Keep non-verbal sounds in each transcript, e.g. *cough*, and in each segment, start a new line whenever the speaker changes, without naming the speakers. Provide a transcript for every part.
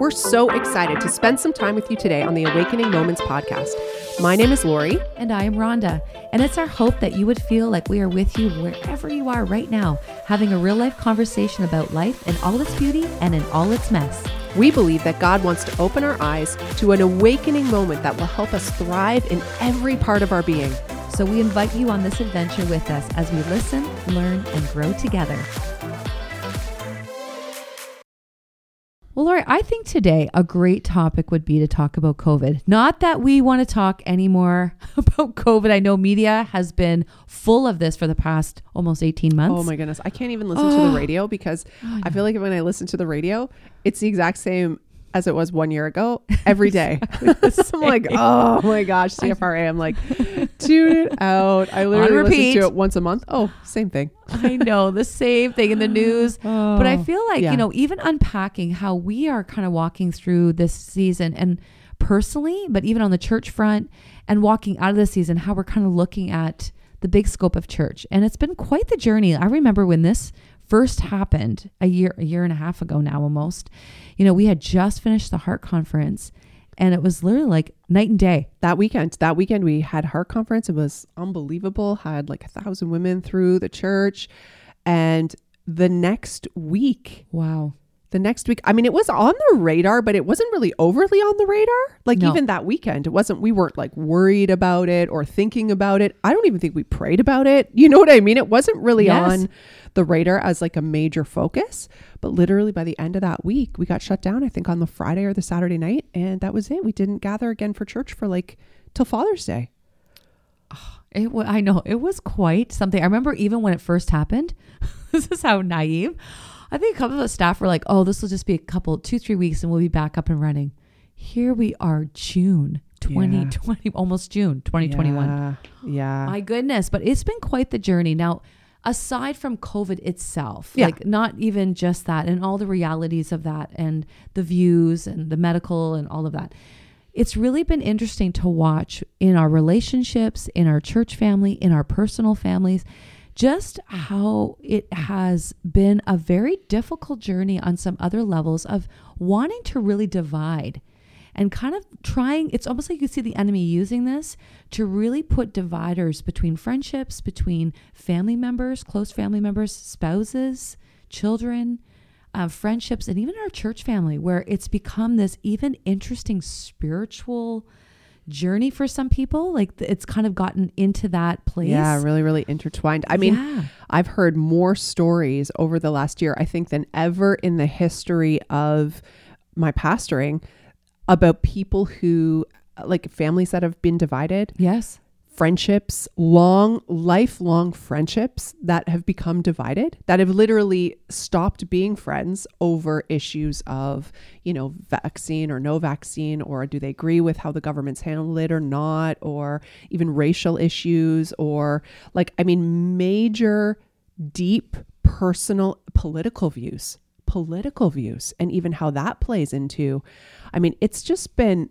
We're so excited to spend some time with you today on the Awakening Moments podcast. My name is Lori.
And I am Rhonda. And it's our hope that you would feel like we are with you wherever you are right now, having a real life conversation about life in all its beauty and in all its mess.
We believe that God wants to open our eyes to an awakening moment that will help us thrive in every part of our being.
So we invite you on this adventure with us as we listen, learn, and grow together. Well, Lori, I think today a great topic would be to talk about COVID. Not that we want to talk anymore *laughs* about COVID. I know media has been full of this for the past almost 18 months.
Oh my goodness. I can't even listen oh. to the *gasps* radio because oh, I feel like when I listen to the radio, it's the exact same as it was one year ago *laughs* every day. *laughs* I'm like, oh my gosh, CFRA. I'm like, *laughs* tune it out. I literally listen to it once a month. Oh, same thing.
I know the same thing in the news. Oh, but I feel like, yeah. you know, even unpacking how we are kind of walking through this season and personally, but even on the church front and walking out of the season, how we're kind of looking at the big scope of church. And it's been quite the journey. I remember when this first happened a year a year and a half ago now almost you know we had just finished the heart conference and it was literally like night and day.
That weekend that weekend we had heart conference. It was unbelievable. Had like a thousand women through the church. And the next week
wow
the next week i mean it was on the radar but it wasn't really overly on the radar like no. even that weekend it wasn't we weren't like worried about it or thinking about it i don't even think we prayed about it *laughs* you know what i mean it wasn't really yes. on the radar as like a major focus. But literally by the end of that week, we got shut down, I think on the Friday or the Saturday night. And that was it. We didn't gather again for church for like till Father's Day. *sighs*
It w- I know it was quite something. I remember even when it first happened. *laughs* this is how naive. I think a couple of the staff were like, "Oh, this will just be a couple, two, three weeks, and we'll be back up and running." Here we are, June 2020, yeah. almost June 2021.
Yeah. yeah.
My goodness, but it's been quite the journey. Now, aside from COVID itself, yeah. like not even just that and all the realities of that and the views and the medical and all of that. It's really been interesting to watch in our relationships, in our church family, in our personal families, just how it has been a very difficult journey on some other levels of wanting to really divide and kind of trying it's almost like you see the enemy using this to really put dividers between friendships between family members close family members spouses children uh, friendships and even our church family where it's become this even interesting spiritual journey for some people like it's kind of gotten into that place
yeah really really intertwined i mean yeah. i've heard more stories over the last year i think than ever in the history of my pastoring about people who like families that have been divided.
Yes.
Friendships, long, lifelong friendships that have become divided, that have literally stopped being friends over issues of, you know, vaccine or no vaccine, or do they agree with how the government's handled it or not, or even racial issues, or like, I mean, major, deep personal political views political views and even how that plays into. I mean, it's just been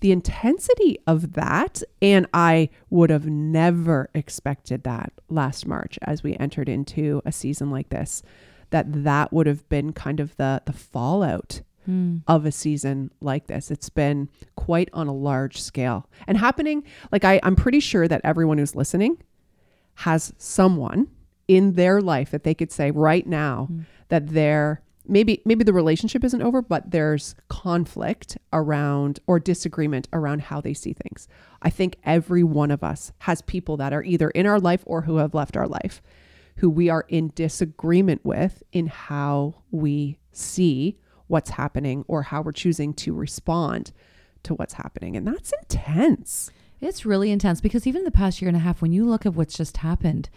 the intensity of that. And I would have never expected that last March as we entered into a season like this, that that would have been kind of the, the fallout mm. of a season like this. It's been quite on a large scale and happening. Like I, I'm pretty sure that everyone who's listening has someone in their life that they could say right now mm. that they're maybe maybe the relationship isn't over but there's conflict around or disagreement around how they see things. I think every one of us has people that are either in our life or who have left our life who we are in disagreement with in how we see what's happening or how we're choosing to respond to what's happening. And that's intense.
It's really intense because even the past year and a half when you look at what's just happened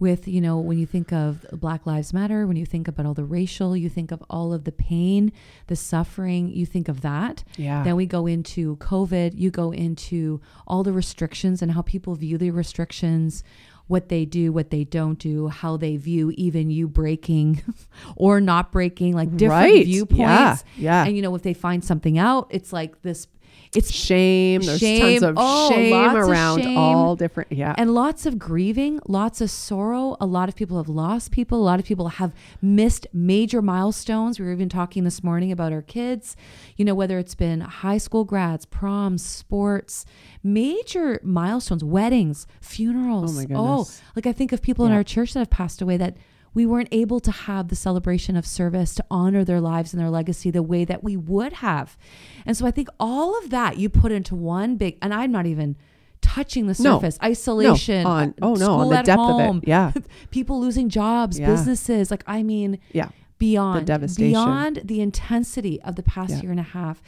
with, you know, when you think of Black Lives Matter, when you think about all the racial, you think of all of the pain, the suffering, you think of that.
Yeah.
Then we go into COVID, you go into all the restrictions and how people view the restrictions, what they do, what they don't do, how they view even you breaking *laughs* or not breaking, like different right. viewpoints.
Yeah. yeah.
And, you know, if they find something out, it's like this it's
shame. There's
Shame.
tons of
Oh,
shame
lots of
around
shame.
all different. Yeah.
and lots of grieving, lots of sorrow. A lot of people have lost people. A lot of people have missed major milestones. We were even talking this morning about our kids, you know, whether it's been high school grads, proms, sports, major milestones, weddings, funerals.
Oh my oh, goodness.
like I think of people in our church that have passed away that we weren't able to have the celebration of service to honor their lives and their legacy the way that we would have. And so I think all of that you put into one big, and I'm not even touching the surface No. isolation,
no, on, oh no, on the
at
depth
home,
of it. Yeah. *laughs*
people losing jobs,
Yeah.
businesses. Like, I mean,
Yeah.
beyond
devastation.
beyond the intensity of the past
Yeah.
year and a half.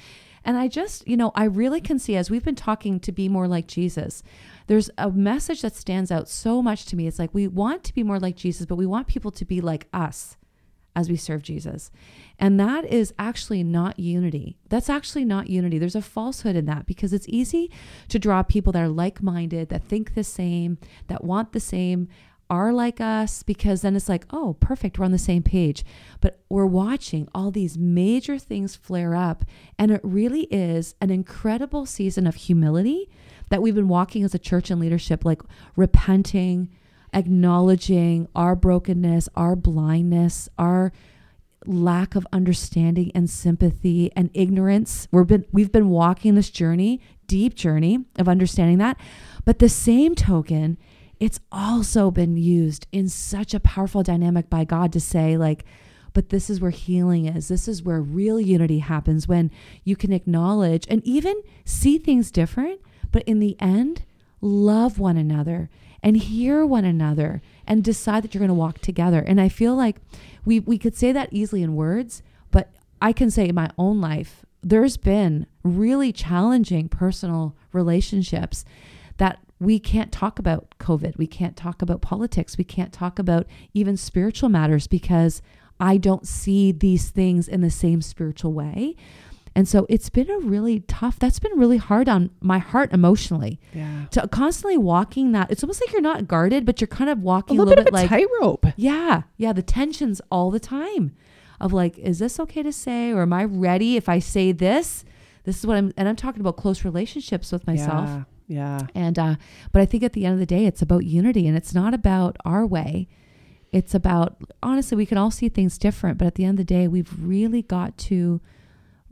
And I just, you know, I really can see as we've been talking to be more like Jesus, there's a message that stands out so much to me. It's like we want to be more like Jesus, but we want people to be like us as we serve Jesus. And that is actually not unity. That's actually not unity. There's a falsehood in that because it's easy to draw people that are like minded, that think the same, that want the same, are like us, because then it's like, oh, perfect, we're on the same page. But we're watching all these major things flare up. And it really is an incredible season of humility that we've been walking as a church and leadership, like repenting, acknowledging our brokenness, our blindness, our lack of understanding and sympathy and ignorance. We've been we've been walking this journey, deep journey of understanding that. But the same token, it's also been used in such a powerful dynamic by God to say like but this is where healing is. This is where real unity happens when you can acknowledge and even see things different, but in the end, love one another and hear one another and decide that you're going to walk together. And I feel like we we could say that easily in words, but I can say in my own life, there's been really challenging personal relationships that we can't talk about COVID. We can't talk about politics. We can't talk about even spiritual matters because I don't see these things in the same spiritual way. And so it's been a really tough, that's been really hard on my heart emotionally
Yeah.
to constantly walking that. It's almost like you're not guarded, but you're kind of walking a
little,
little,
bit,
bit
of
like,
a tightrope.
yeah, yeah, the tensions all the time of like, is this okay to say? Or am I ready if I say this? This is what I'm, and I'm talking about close relationships with myself.
Yeah. Yeah.
And, uh, but I think at the end of the day, it's about unity and it's not about our way. It's about, honestly, we can all see things different, but at the end of the day, we've really got to,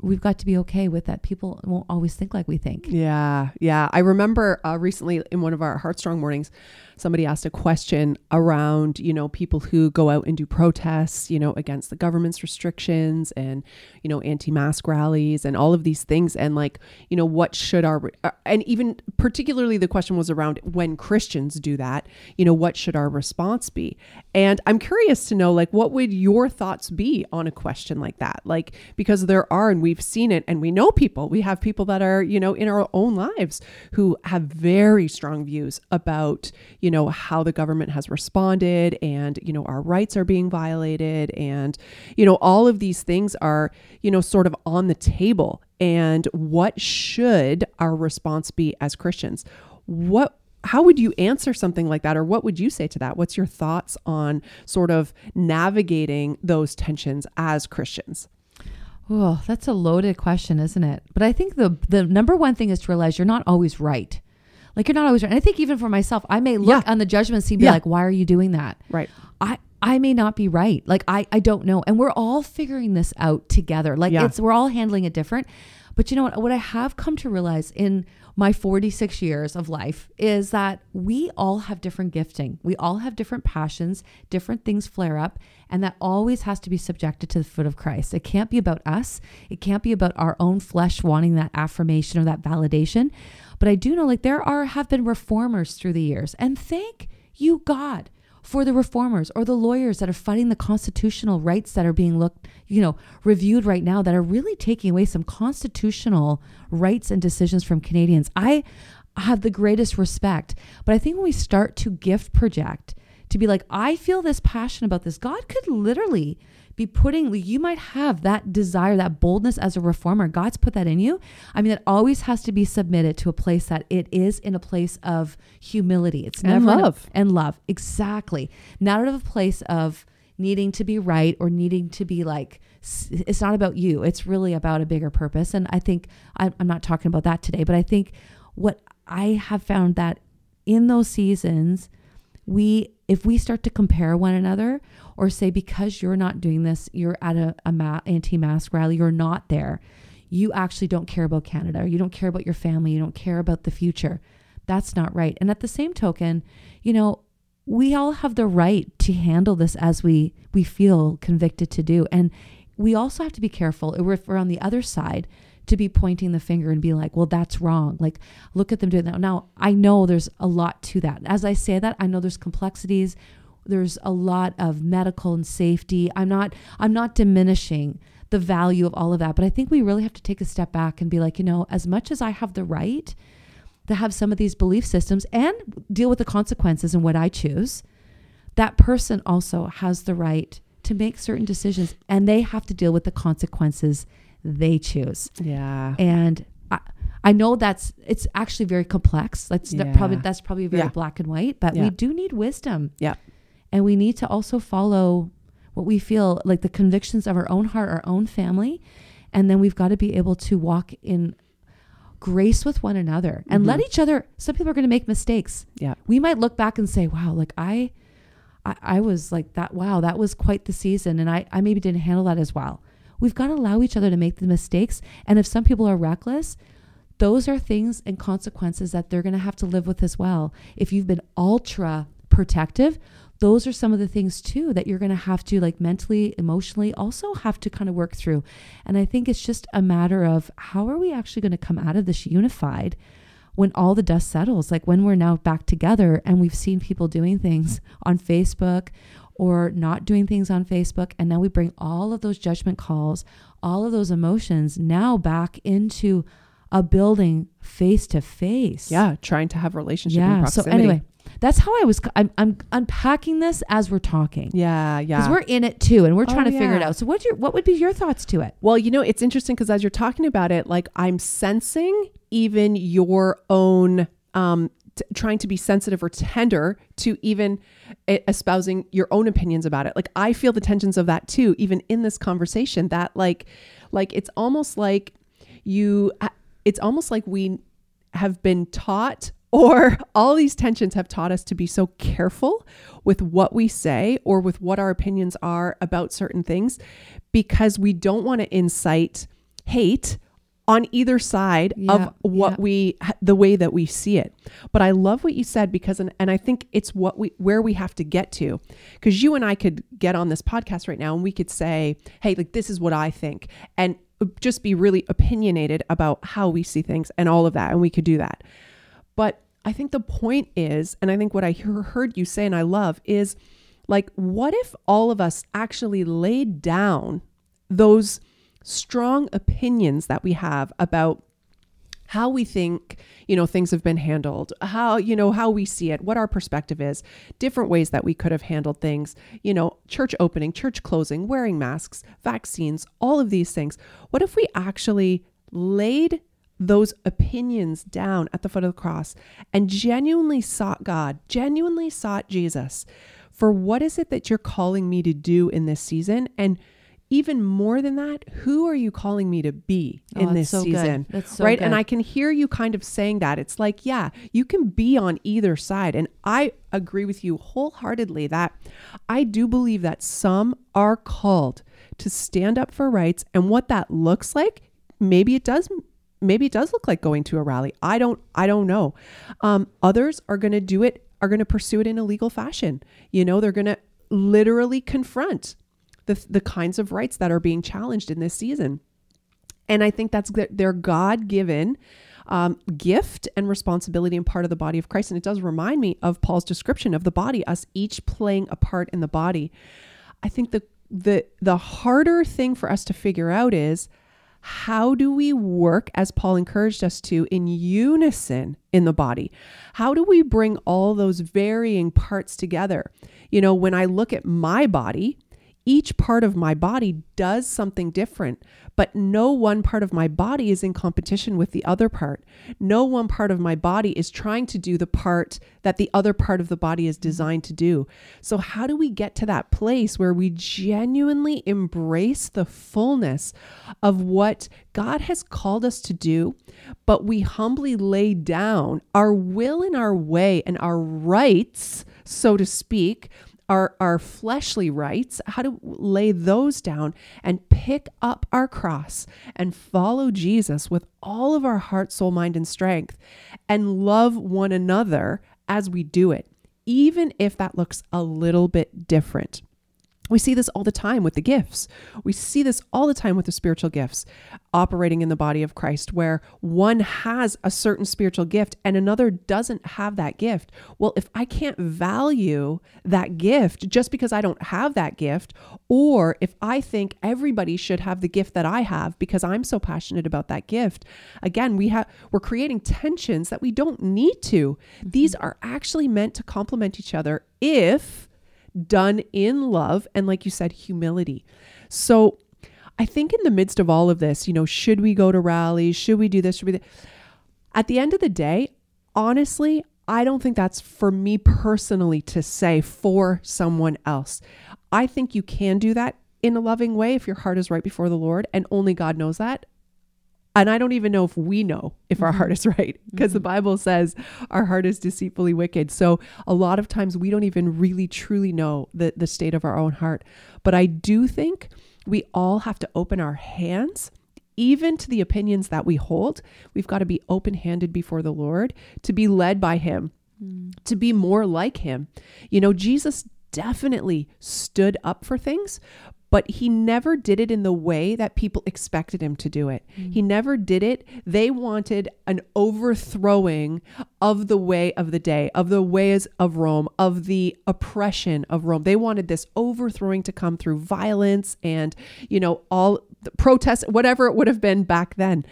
we've got to be okay with that. People won't always think like we think.
Yeah, yeah. I remember uh, recently in one of our Heartstrong mornings, somebody asked a question around, you know, people who go out and do protests, you know, against the government's restrictions and, you know, anti-mask rallies and all of these things, and like, you know, what should our uh, and even particularly the question was around when Christians do that, you know, what should our response be? And I'm curious to know, like, what would your thoughts be on a question like that? Like, because there are, and we've seen it, and we know people. We have people that are, you know, in our own lives who have very strong views about, you know, how the government has responded, and you know, our rights are being violated, and you know, all of these things are, you know, sort of on the table. And what should our response be as Christians? What how would you answer something like that or what would you say to that what's your thoughts on sort of navigating those tensions as christians
Oh, that's a loaded question, isn't it? But I think the the number one thing is to realize you're not always right. Like you're not always right. And I think even for myself, I may look
Yeah.
on the judgment seat and be
Yeah.
like, why are you doing that?
right
I I may not be right. Like I I don't know. And we're all figuring this out together. Like
Yeah.
it's we're all handling it different. But you know what what I have come to realize in my 46 years of life is that we all have different gifting. We all have different passions, different things flare up, and that always has to be subjected to the foot of Christ. It can't be about us. It can't be about our own flesh wanting that affirmation or that validation. But I do know like there are have been reformers through the years. And thank you God for the reformers or the lawyers that are fighting the constitutional rights that are being looked, you know, reviewed right now that are really taking away some constitutional rights and decisions from Canadians. I have the greatest respect, but I think when we start to gift project to be like, I feel this passion about this, God could literally be putting you might have that desire that boldness as a reformer. God's put that in you. I mean it always has to be submitted to a place that it is in a place of humility. It's
And
never in a-
love.
and love. Exactly. Not out of a place of needing to be right or needing to be like it's not about you. It's really about a bigger purpose. And i think i'm not talking about that today but i think what i have found that in those seasons we if we start to compare one another or say because you're not doing this you're at a, a ma- anti-mask rally you're not there. You actually don't care about canada. You don't care about your family. You don't care about the future. That's not right. And at the same token you know we all have the right to handle this as we we feel convicted to do. And we also have to be careful if we're on the other side to be pointing the finger and be like well that's wrong. Like look at them doing that. Now i know there's a lot to that. As i say that i know there's complexities there's a lot of medical and safety i'm not i'm not diminishing the value of all of that but i think we really have to take a step back and be like you know as much as i have the right to have some of these belief systems and deal with the consequences and what I choose, that person also has the right to make certain decisions and they have to deal with the consequences they choose.
Yeah.
And I, I know that's it's actually very complex. That's yeah. probably that's probably very yeah. black and white, but yeah. we do need wisdom.
Yeah.
And we need to also follow what we feel like the convictions of our own heart, our own family, and then we've got to be able to walk in grace with one another and mm-hmm. let each other some people are going to make mistakes.
Yeah.
We might look back and say wow like I, I i was like that wow that was quite the season and i i maybe didn't handle that as well. We've got to allow each other to make the mistakes. And if some people are reckless those are things and consequences that they're going to have to live with as well. If you've been ultra protective those are some of the things too that you're going to have to like mentally emotionally also have to kind of work through. And i think it's just a matter of how are we actually going to come out of this unified when all the dust settles? Like when we're now back together and we've seen people doing things on facebook or not doing things on facebook and now we bring all of those judgment calls all of those emotions now back into a building face to face.
Yeah trying to have relationship yeah so
anyway that's how I was. I'm, I'm unpacking this as we're talking.
Yeah, yeah.
Because we're in it too, and we're trying oh, to figure it out. So, what your what would be your thoughts to it?
Well, you know, it's interesting because as you're talking about it, like I'm sensing even your own um, t- trying to be sensitive or tender to even espousing your own opinions about it. Like I feel the tensions of that too, even in this conversation. That like, like it's almost like you. It's almost like we have been taught or all these tensions have taught us to be so careful with what we say or with what our opinions are about certain things because we don't want to incite hate on either side yeah, of what yeah. we the way that we see it. But i love what you said because and, and i think it's what we where we have to get to. Because you and i could get on this podcast right now and we could say hey like this is what i think. And uh, just be really opinionated about how we see things and all of that and we could do that but I think the point is, and I think what I heard you say and I love is like, what if all of us actually laid down those strong opinions that we have about how we think you know things have been handled how you know how we see it what our perspective is different ways that we could have handled things you know church opening church closing wearing masks vaccines all of these things. What if we actually laid those opinions down at the foot of the cross and genuinely sought God, genuinely sought Jesus for what is it that you're calling me to do in this season? And even more than that, who are you calling me to be in oh, this so season?
So
right.
Good.
And I can hear you kind of saying that. It's like, yeah, you can be on either side. And I agree with you wholeheartedly that I do believe that some are called to stand up for rights. And what that looks like, maybe it does maybe it does look like going to a rally. I don't I don't know. Um, others are going to do it are going to pursue it in a legal fashion. You know, they're going to literally confront the the kinds of rights that are being challenged in this season. And I think that's their God given um, gift and responsibility and part of the body of Christ. And it does remind me of Paul's description of the body, us each playing a part in the body. I think the the the harder thing for us to figure out is how do we work, as Paul encouraged us to, in unison in the body? How do we bring all those varying parts together? You know, when I look at my body, each part of my body does something different, but no one part of my body is in competition with the other part. No one part of my body is trying to do the part that the other part of the body is designed to do. So, how do we get to that place where we genuinely embrace the fullness of what God has called us to do, but we humbly lay down our will and our way and our rights, so to speak? Our, our fleshly rights, how to lay those down and pick up our cross and follow Jesus with all of our heart, soul, mind, and strength and love one another as we do it, even if that looks a little bit different. We see this all the time with the gifts. We see this all the time with the spiritual gifts operating in the body of Christ, where one has a certain spiritual gift and another doesn't have that gift. Well, if I can't value that gift just because I don't have that gift, or if I think everybody should have the gift that I have because I'm so passionate about that gift, again, we have we're creating tensions that we don't need to. Mm-hmm. These are actually meant to complement each other if done in love and, like you said, humility. So I think in the midst of all of this, you know, should we go to rallies? Should we do this? Should we? At the end of the day, honestly, I don't think that's for me personally to say for someone else. I think you can do that in a loving way if your heart is right before the Lord, and only God knows that. And I don't even know if we know if mm-hmm. our heart is *laughs* right because mm-hmm. the Bible says our heart is deceitfully wicked. So a lot of times we don't even really truly know the, the state of our own heart. But I do think we all have to open our hands even to the opinions that we hold. We've got to be open handed before the Lord to be led by Him, mm. to be more like Him. You know, Jesus definitely stood up for things, but he never did it in the way that people expected him to do it. Mm. He never did it. They wanted an overthrowing of the way of the day, of the ways of Rome, of the oppression of Rome. They wanted this overthrowing to come through violence and, you know, all the protests, whatever it would have been back then.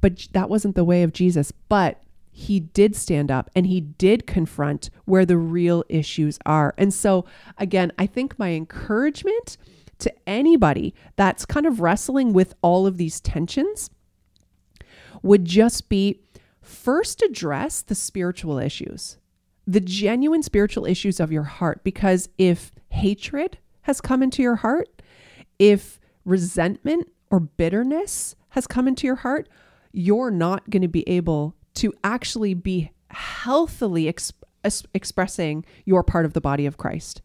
But that wasn't the way of Jesus. But he did stand up and he did confront where the real issues are. And so, again, I think my encouragement to anybody that's kind of wrestling with all of these tensions would just be first address the spiritual issues, the genuine spiritual issues of your heart. Because if hatred has come into your heart, if resentment or bitterness has come into your heart, you're not going to be able to actually be healthily exp- expressing your part of the body of Christ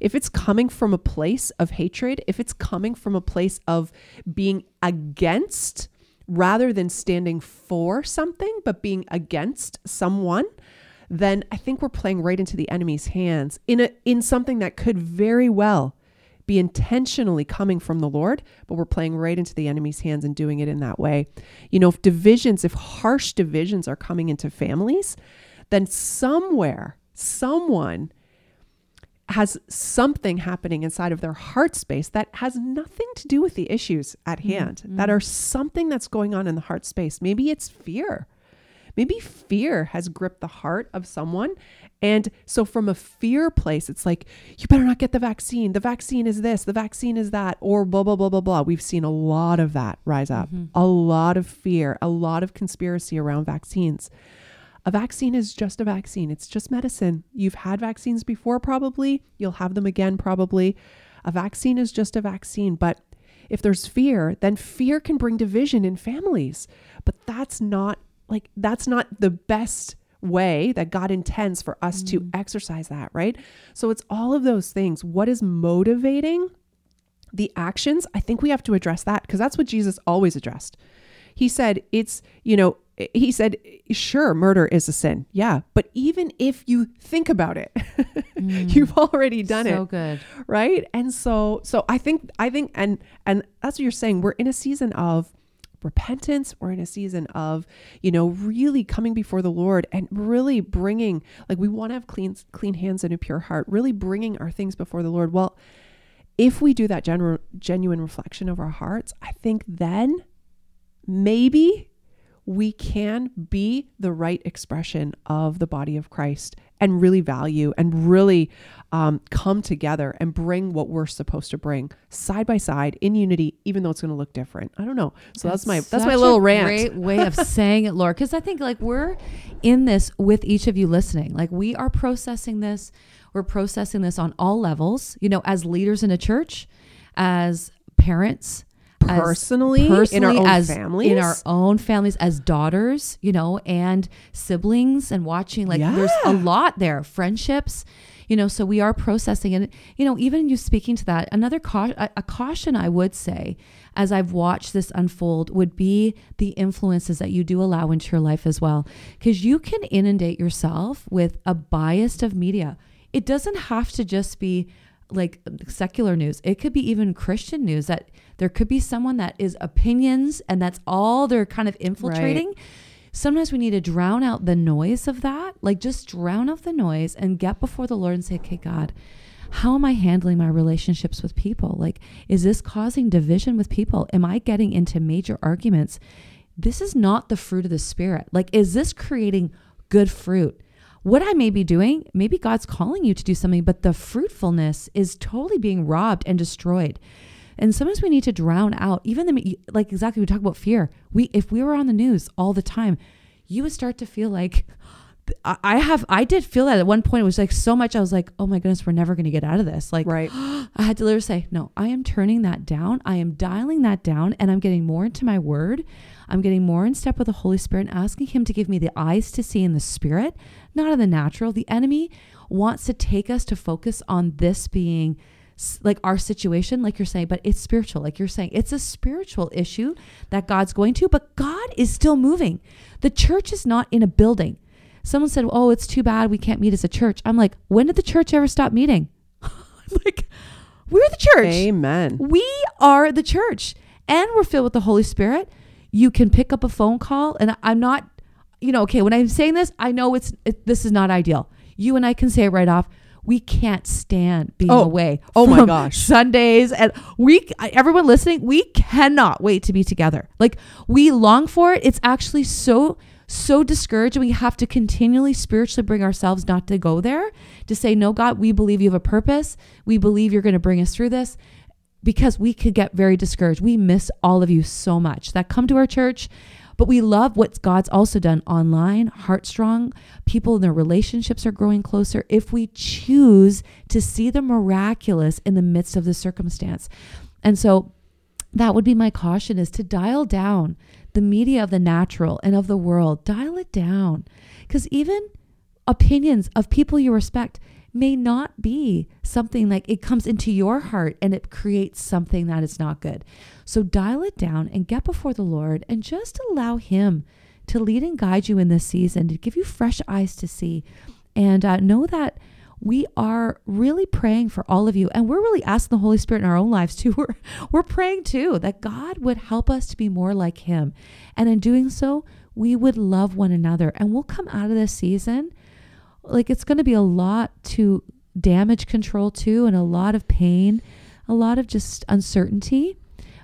if it's coming from a place of hatred, if it's coming from a place of being against rather than standing for something, but being against someone, then I think we're playing right into the enemy's hands in a in something that could very well be intentionally coming from the Lord, but we're playing right into the enemy's hands and doing it in that way. You know, if divisions, if harsh divisions are coming into families, then somewhere, someone has something happening inside of their heart space that has nothing to do with the issues at mm-hmm. hand, that are something that's going on in the heart space. Maybe it's fear. Maybe fear has gripped the heart of someone. And so, from a fear place, it's like, you better not get the vaccine. The vaccine is this, the vaccine is that, or blah, blah, blah, blah, blah. We've seen a lot of that rise up, mm-hmm. a lot of fear, a lot of conspiracy around vaccines. A vaccine is just a vaccine, it's just medicine. You've had vaccines before, probably. You'll have them again, probably. A vaccine is just a vaccine. But if there's fear, then fear can bring division in families. But that's not like, that's not the best way that God intends for us mm. to exercise that, right? So it's all of those things. What is motivating the actions? I think we have to address that because that's what Jesus always addressed. He said, it's, you know, he said, sure, murder is a sin. Yeah. But even if you think about it, *laughs* mm, you've already done
so
it.
So good.
Right. And so, so I think, I think, and, and that's what you're saying. We're in a season of repentance. We're in a season of, you know, really coming before the Lord and really bringing, like, we want to have clean, clean hands and a pure heart, really bringing our things before the Lord. Well, if we do that genu- genuine reflection of our hearts, I think then maybe we can be the right expression of the body of Christ and really value and really um, come together and bring what we're supposed to bring side by side in unity, even though it's going to look different. I don't know. So that's, that's my that's my little rant.
Great way of *laughs* saying it, Laura. Because I think like we're in this with each of you listening. Like we are processing this. We're processing this on all levels. You know, as leaders in a church, as parents,
personally, personally in our own
as,
families,
in our own families as daughters, you know, and siblings, and watching like yeah. there's a lot there, friendships, you know. So we are processing, and you know, even you speaking to that, another caution, a caution I would say, as I've watched this unfold, would be the influences that you do allow into your life as well, because you can inundate yourself with a bias of media. It doesn't have to just be like secular news. It could be even Christian news that there could be someone that is opinions and that's all they're kind of infiltrating. Right. Sometimes we need to drown out the noise of that, like just drown out the noise and get before the Lord and say, okay, God, how am I handling my relationships with people? Like, is this causing division with people? Am I getting into major arguments? This is not the fruit of the Spirit. Like, is this creating good fruit? what I may be doing, maybe God's calling you to do something, but the fruitfulness is totally being robbed and destroyed. And sometimes we need to drown out even the like exactly we talk about fear. We if we were on the news all the time, you would start to feel like *gasps* I have I did feel that at one point it was like so much I was like, "Oh my goodness, we're never going to get out of this." Like
right. *gasps*
I had to literally say, "No, I am turning that down. I am dialing that down and I'm getting more into my word. I'm getting more in step with the Holy Spirit and asking him to give me the eyes to see in the spirit not in the natural. The enemy wants to take us to focus on this being like our situation, like you're saying, but it's spiritual. Like you're saying, it's a spiritual issue that God's going to, but God is still moving. The church is not in a building. Someone said, Oh, it's too bad we can't meet as a church. I'm like, When did the church ever stop meeting? *laughs* like, we're the church.
Amen.
We are the church and we're filled with the Holy Spirit. You can pick up a phone call, and I'm not you know, okay, when I'm saying this, I know it's it, this is not ideal. You and I can say it right off. We can't stand being
oh,
away.
Oh my gosh.
Sundays and we everyone listening, we cannot wait to be together. Like we long for it. It's actually so so discouraged we have to continually spiritually bring ourselves not to go there to say no god we believe you have a purpose we believe you're going to bring us through this because we could get very discouraged we miss all of you so much that come to our church but we love what God's also done online, Heartstrong. People in their relationships are growing closer if we choose to see the miraculous in the midst of the circumstance. And so that would be my caution is to dial down the media of the natural and of the world. Dial it down. Because even opinions of people you respect may not be something like it comes into your heart and it creates something that is not good. So dial it down and get before the Lord and just allow Him to lead and guide you in this season, to give you fresh eyes to see. And uh, know that we are really praying for all of you. And we're really asking the Holy Spirit in our own lives too. *laughs* We're, we're praying too that God would help us to be more like Him. And in doing so, we would love one another. And we'll come out of this season like it's going to be a lot to damage control too and a lot of pain, a lot of just uncertainty.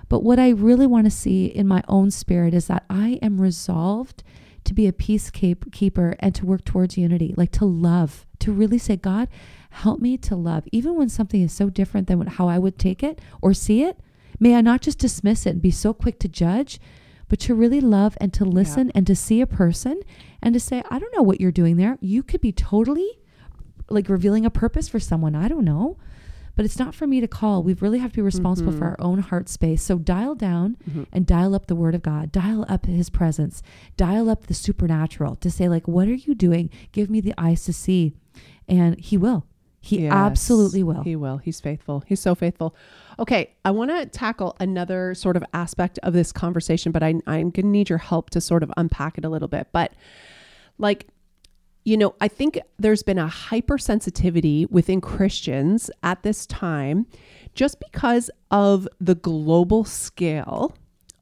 But what I really want to see in my own spirit is that I am resolved to be a peacekeeper and to work towards unity, like to love, to really say, God, help me to love, even when something is so different than how I would take it or see it. May I not just dismiss it and be so quick to judge, but to really love and to listen yeah. and to see a person and to say, I don't know what you're doing there. You could be totally like revealing a purpose for someone. I don't know. But it's not for me to call. We really have to be responsible mm-hmm. for our own heart space. So dial down mm-hmm. and dial up the word of God, dial up his presence, dial up the supernatural to say, like, what are you doing? Give me the eyes to see. And he will. He yes, absolutely will.
He will. He's faithful. He's so faithful. Okay, I want to tackle another sort of aspect of this conversation, but I, I'm going to need your help to sort of unpack it a little bit. But like, you know, I think there's been a hypersensitivity within Christians at this time just because of the global scale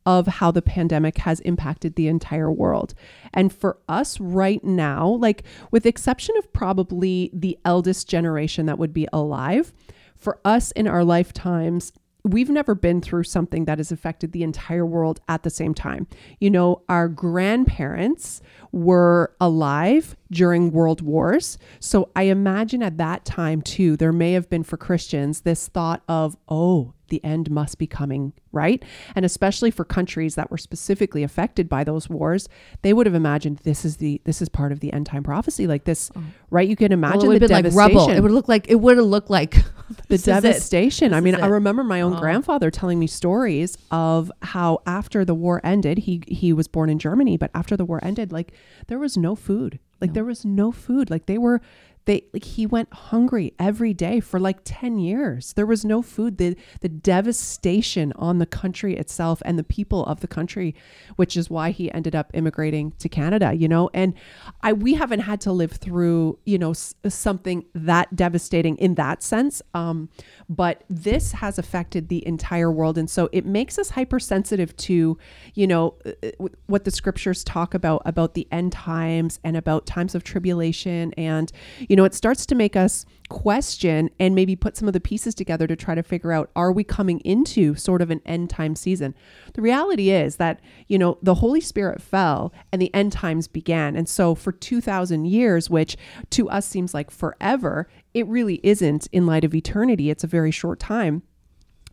of how the pandemic has impacted the entire world. And for us right now, like with exception of probably the eldest generation that would be alive, for us in our lifetimes, we've never been through something that has affected the entire world at the same time. You know, our grandparents were alive during world wars. So I imagine at that time too, there may have been for Christians this thought of, oh, the end must be coming, right? And especially for countries that were specifically affected by those wars, they would have imagined this is the this is part of the end time prophecy, like this, oh. right? You can imagine well,
it would have been like rubble. It would look like it would have looked like *laughs*
the devastation. I mean, I remember my own oh. grandfather telling me stories of how after the war ended, he he was born in Germany, but after the war ended, like there was no food. Like no. there was no food. Like they were they like he went hungry every day for like 10 years. There was no food. The the devastation on the country itself and the people of the country which is why he ended up immigrating to Canada you know? And I we haven't had to live through you know s- something that devastating in that sense um but this has affected the entire world. And so it makes us hypersensitive to you know uh, uh, what the scriptures talk about about the end times and about times of tribulation and you you know, it starts to make us question and maybe put some of the pieces together to try to figure out are we coming into sort of an end time season? The reality is that, you know, the Holy Spirit fell and the end times began. And so for 2,000 years, which to us seems like forever, it really isn't in light of eternity. It's a very short time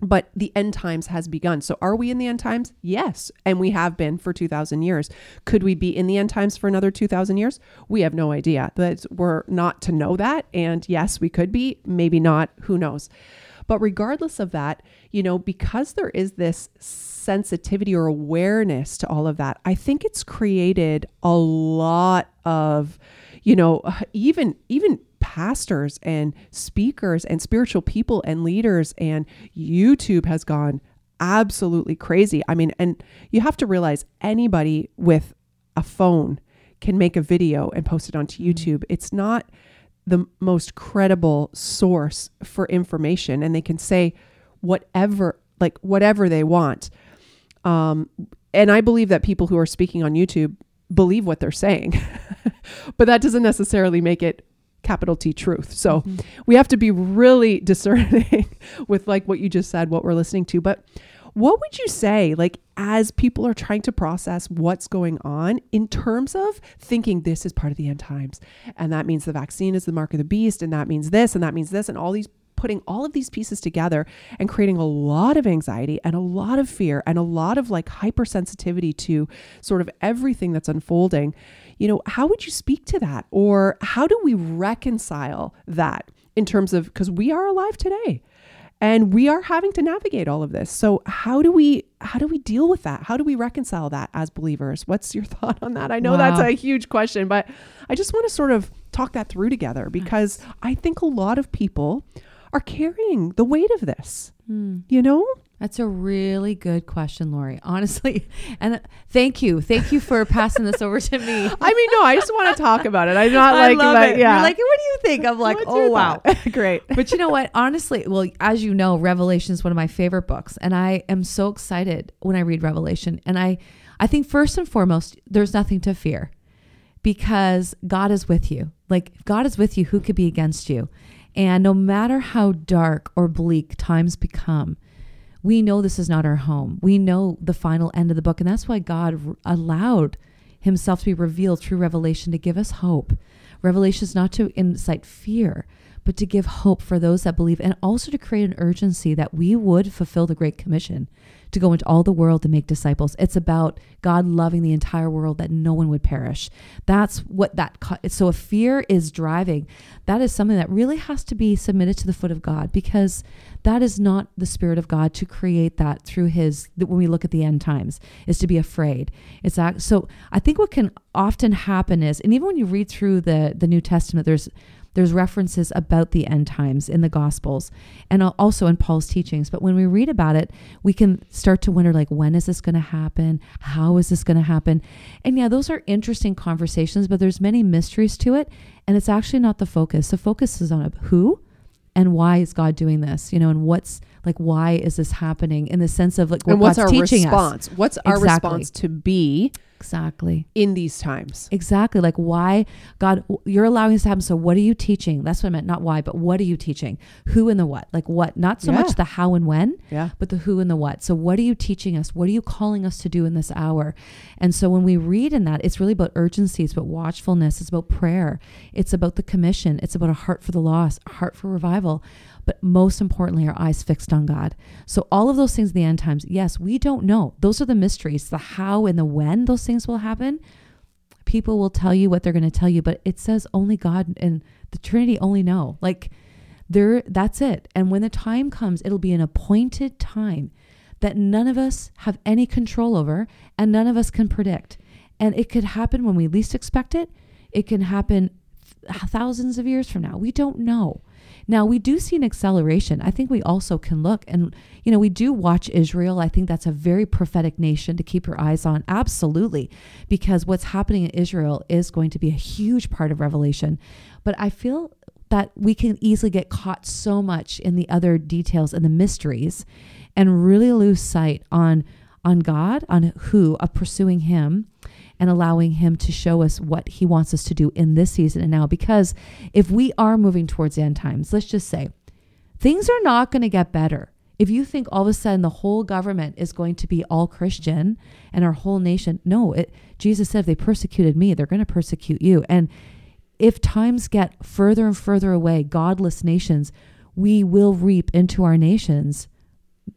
but the end times has begun. So are we in the end times? Yes, and we have been for 2000 years. Could we be in the end times for another 2000 years? We have no idea. That we're not to know that and yes, we could be, maybe not, who knows. But regardless of that, you know, because there is this sensitivity or awareness to all of that, I think it's created a lot of you know, even even pastors and speakers and spiritual people and leaders and YouTube has gone absolutely crazy. I mean, and you have to realize anybody with a phone can make a video and post it onto mm-hmm. YouTube. It's not the most credible source for information and they can say whatever like whatever they want. Um, and I believe that people who are speaking on YouTube believe what they're saying. *laughs* but that doesn't necessarily make it capital T truth. So mm-hmm. we have to be really *laughs* discerning with like what you just said, what we're listening to. But what would you say, like, as people are trying to process what's going on in terms of thinking this is part of the end times? And that means the vaccine is the mark of the beast, and that means this, and that means this, and all these putting all of these pieces together and creating a lot of anxiety and a lot of fear and a lot of like hypersensitivity to sort of everything that's unfolding, you know, how would you speak to that? Or how do we reconcile that in terms of because we are alive today? and we are having to navigate all of this so how do we how do we deal with that how do we reconcile that as believers what's your *laughs* thought on that i know wow. that's a huge question but i just want to sort of talk that through together because i think a lot of people are carrying the weight of this. Hmm. You know?
That's a really good question, Lori. Honestly, *laughs* and thank you, thank you for passing this over to me.
I mean, no, I just want to *laughs* talk about it. I'm not like,
love
it.
yeah. You're like, what do you think? I'm like, What's oh wow, *laughs*
great.
But you know what? Honestly, well, as you know, Revelation is one of my favorite books, and I am so excited when I read Revelation. And I, I think first and foremost, there's nothing to fear, because God is with you. Like if God is with you, who could be against you? And no matter how dark or bleak times become, we know this is not our home. We know the final end of the book. And that's why God allowed himself to be revealed through revelation to give us hope. Revelation is not to incite fear, but to give hope for those that believe and also to create an urgency that we would fulfill the Great Commission to go into all the world to make disciples. It's about God loving the entire world that no one would perish. That's what that, so if fear is driving, that is something that really has to be submitted to the foot of God because that is not the spirit of God to create that through his, when we look at the end times, is to be afraid. It's that, so I think what can often happen is, and even when you read through the, the New Testament, there's, there's references about the end times in the Gospels and also in Paul's teachings. But when we read about it, we can start to wonder like, when is this going to happen? How is this going to happen? And yeah, those are interesting conversations, but there's many mysteries to it. And it's actually not the focus. The focus is on who and why is God doing this? You know, and what's like, why is this happening in the sense of like, what
and what's
God's
our
teaching
response?
Us.
What's our exactly. response to be
Exactly.
In these times.
Exactly. Like why God you're allowing this to happen. So what are you teaching? That's what I meant. Not why, but what are you teaching? Who and the what? Like what? Not so
Yeah.
much the how and when,
Yeah.
but the who and the what. So what are you teaching us? What are you calling us to do in this hour? And so when we read in that, it's really about urgency. It's about watchfulness. It's about prayer. It's about the commission. It's about a heart for the lost, a heart for revival. But most importantly, our eyes fixed on God. So all of those things in the end times, yes, we don't know. Those are the mysteries, the how and the when those things will happen. People will tell you what they're going to tell you, but it says only God and the Trinity only know. Like there that's it. And when the time comes, it'll be an appointed time that none of us have any control over and none of us can predict. And it could happen when we least expect it. It can happen th- thousands of years from now. We don't know. Now, we do see an acceleration. I think we also can look and, you know, we do watch Israel. I think that's a very prophetic nation to keep your eyes on. Absolutely. Because what's happening in Israel is going to be a huge part of Revelation. But I feel that we can easily get caught so much in the other details and the mysteries and really lose sight on on God, on who, of pursuing him and allowing him to show us what he wants us to do in this season and now. Because if we are moving towards end times, let's just say things are not going to get better. If you think all of a sudden the whole government is going to be all Christian and our whole nation, no, it, Jesus said, if they persecuted me, they're going to persecute you. And if times get further and further away, godless nations, we will reap into our nations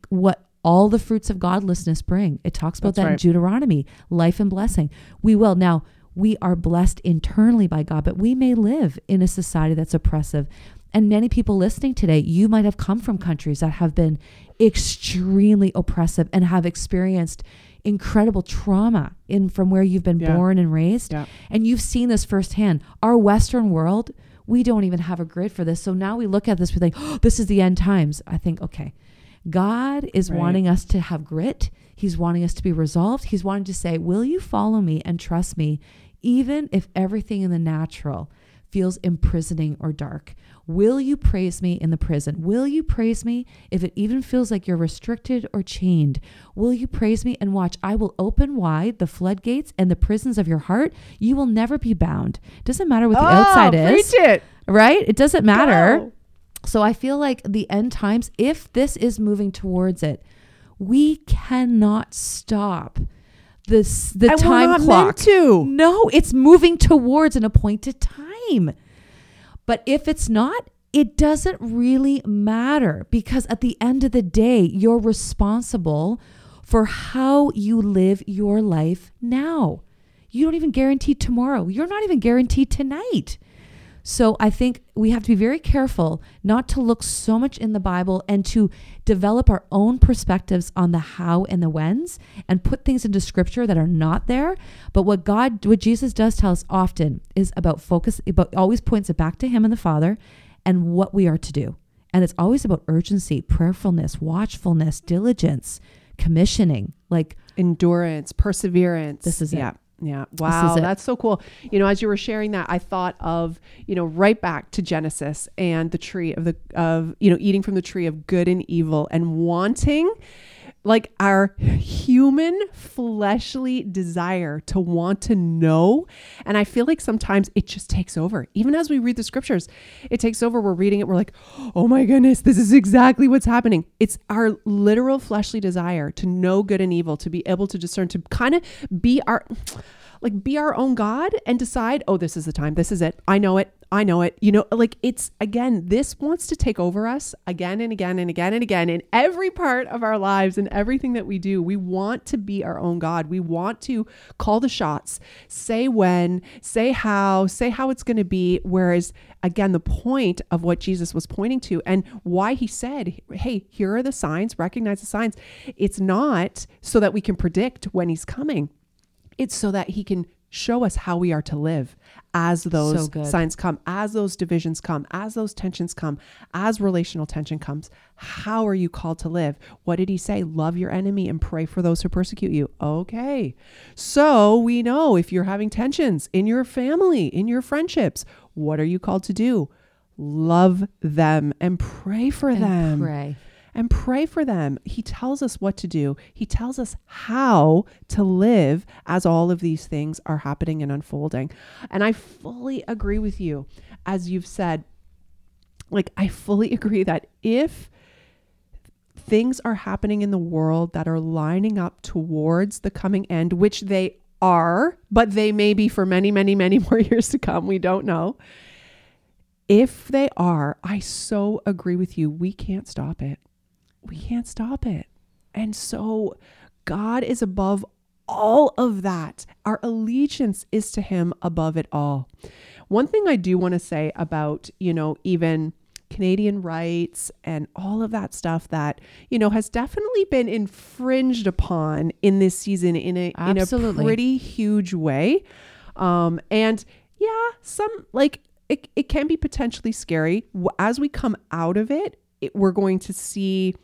what all the fruits of godlessness bring. It talks about
That's
that in. Deuteronomy, life and blessing. We will. Now, we are blessed internally by God, but we may live in a society that's oppressive. And many people listening today, you might have come from countries that have been extremely oppressive and have experienced incredible trauma in from where you've been
Yeah.
born and raised.
Yeah.
And you've seen this firsthand. Our Western world, we don't even have a grid for this. So now we look at this, we think, oh, *gasps* this is the end times. I think, okay, God is
Right.
wanting us to have grit. He's wanting us to be resolved. He's wanting to say, will you follow me and trust me, even if everything in the natural feels imprisoning or dark? Will you praise me in the prison? Will you praise me if it even feels like you're restricted or chained? Will you praise me and watch? I will open wide the floodgates and the prisons of your heart. You will never be bound. Doesn't matter what the oh, outside is,
Oh, it.
right? It doesn't matter.
Go.
So I feel like the end times, if this is moving towards it, we cannot stop this the
And
time clock.
to.
No, it's moving towards an appointed time. But if it's not, it doesn't really matter because at the end of the day, you're responsible for how you live your life now. You don't even guarantee tomorrow. You're not even guaranteed tonight. So I think we have to be very careful not to look so much in the Bible and to develop our own perspectives on the how and the whens and put things into scripture that are not there. But what God, what Jesus does tell us often is about focus, about always points it back to Him and the Father and what we are to do. And it's always about urgency, prayerfulness, watchfulness, diligence, commissioning. Like
endurance, perseverance.
This is it.
Yeah. Wow. That's so cool. You know, as you were sharing that, I thought of, you know, right back to Genesis and the tree of the of, you know, eating from the tree of good and evil and wanting like our human fleshly desire to want to know. And I feel like sometimes it just takes over. Even as we read the scriptures, it takes over. We're reading it, we're like, oh my goodness, this is exactly what's happening. It's our literal fleshly desire to know good and evil, to be able to discern, to kind of be our like be our own God and decide, oh, this is the time. This is it. I know it. I know it. You know, like it's again, this wants to take over us again and again and again and again in every part of our lives and everything that we do. We want to be our own God. We want to call the shots, say when, say how, say how it's going to be. Whereas, again, the point of what Jesus was pointing to and why he said, hey, here are the signs, recognize the signs. It's not so that we can predict when he's coming. It's so that he can show us how we are to live as those
So
signs come, as those divisions come, as those tensions come, as relational tension comes. How are you called to live? What did he say? Love your enemy and pray for those who persecute you. Okay. So we know if you're having tensions in your family, in your friendships, what are you called to do? Love them and pray for
and
them
pray.
And pray for them. He tells us what to do, He tells us how to live as all of these things are happening and unfolding. And I fully agree with you, as you've said. Like, I fully agree that if things are happening in the world that are lining up towards the coming end, which they are, but they may be for many, many, many *laughs* more years to come. We don't know. If they are, I so agree with you. We can't stop it. We can't stop it. And so God is above all of that. Our allegiance is to Him above it all. One thing I do want to say about, you know, even Canadian rights and all of that stuff that, you know, has definitely been infringed upon in this season in a Absolutely. in a pretty huge way. Um, and yeah, some like it, it can be potentially scary. As we come out of it, it we're going to see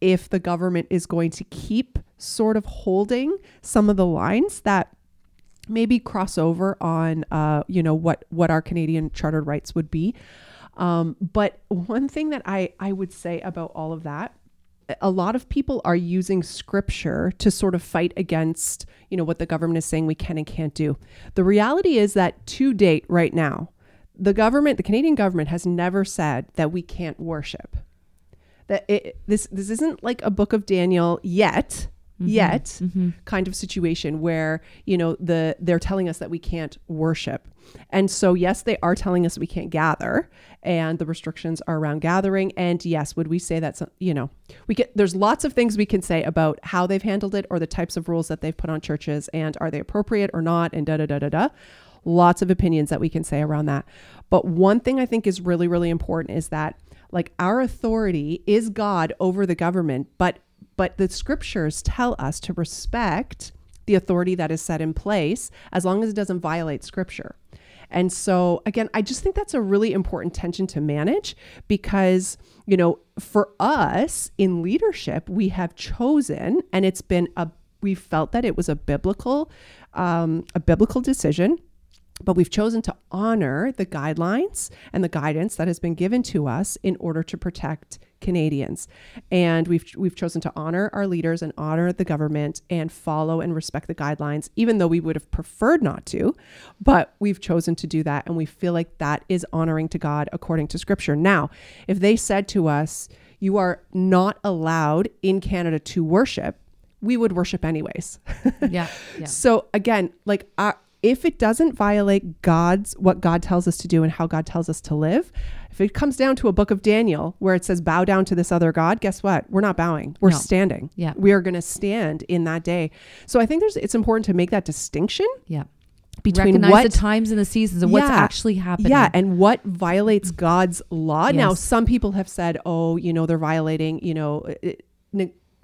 if the government is going to keep sort of holding some of the lines that maybe cross over on uh, you know what what our Canadian chartered rights would be. Um, but one thing that I, I would say about all of that, a lot of people are using scripture to sort of fight against, you know, what the government is saying we can and can't do. The reality is that to date, right now, the government, the Canadian government, has never said that we can't worship. That it, this this isn't like a book of Daniel yet mm-hmm. yet mm-hmm. kind of situation where you know the they're telling us that we can't worship and so yes they are telling us we can't gather and the restrictions are around gathering and yes would we say that you know we get there's lots of things we can say about how they've handled it or the types of rules that they've put on churches and are they appropriate or not and da da da da da lots of opinions that we can say around that but one thing i think is really really important is that like our authority is god over the government but but the scriptures tell us to respect the authority that is set in place as long as it doesn't violate scripture. And so, again, I just think that's a really important tension to manage because, you know, for us in leadership, we have chosen, and it's been a, we felt that it was a biblical, um, a biblical decision but we've chosen to honor the guidelines and the guidance that has been given to us in order to protect Canadians. And we've we've chosen to honor our leaders and honor the government and follow and respect the guidelines, even though we would have preferred not to. But we've chosen to do that, and we feel like that is honoring to God according to Scripture. Now, if they said to us, "You are not allowed in Canada to worship," we would worship anyways.
yeah, yeah. *laughs*
So again, like our if it doesn't violate God's what God tells us to do and how God tells us to live, if it comes down to a book of Daniel where it says bow down to this other God, guess what? We're not bowing. We're no. standing.
Yeah.
We are going to stand in that day. So I think there's it's important to make that distinction.
Yeah. Between Recognize what, the times and the seasons and yeah, what's actually happening.
Yeah, and what violates mm. God's law. Yes. Now, some people have said, "Oh, you know, they're violating, you know, it,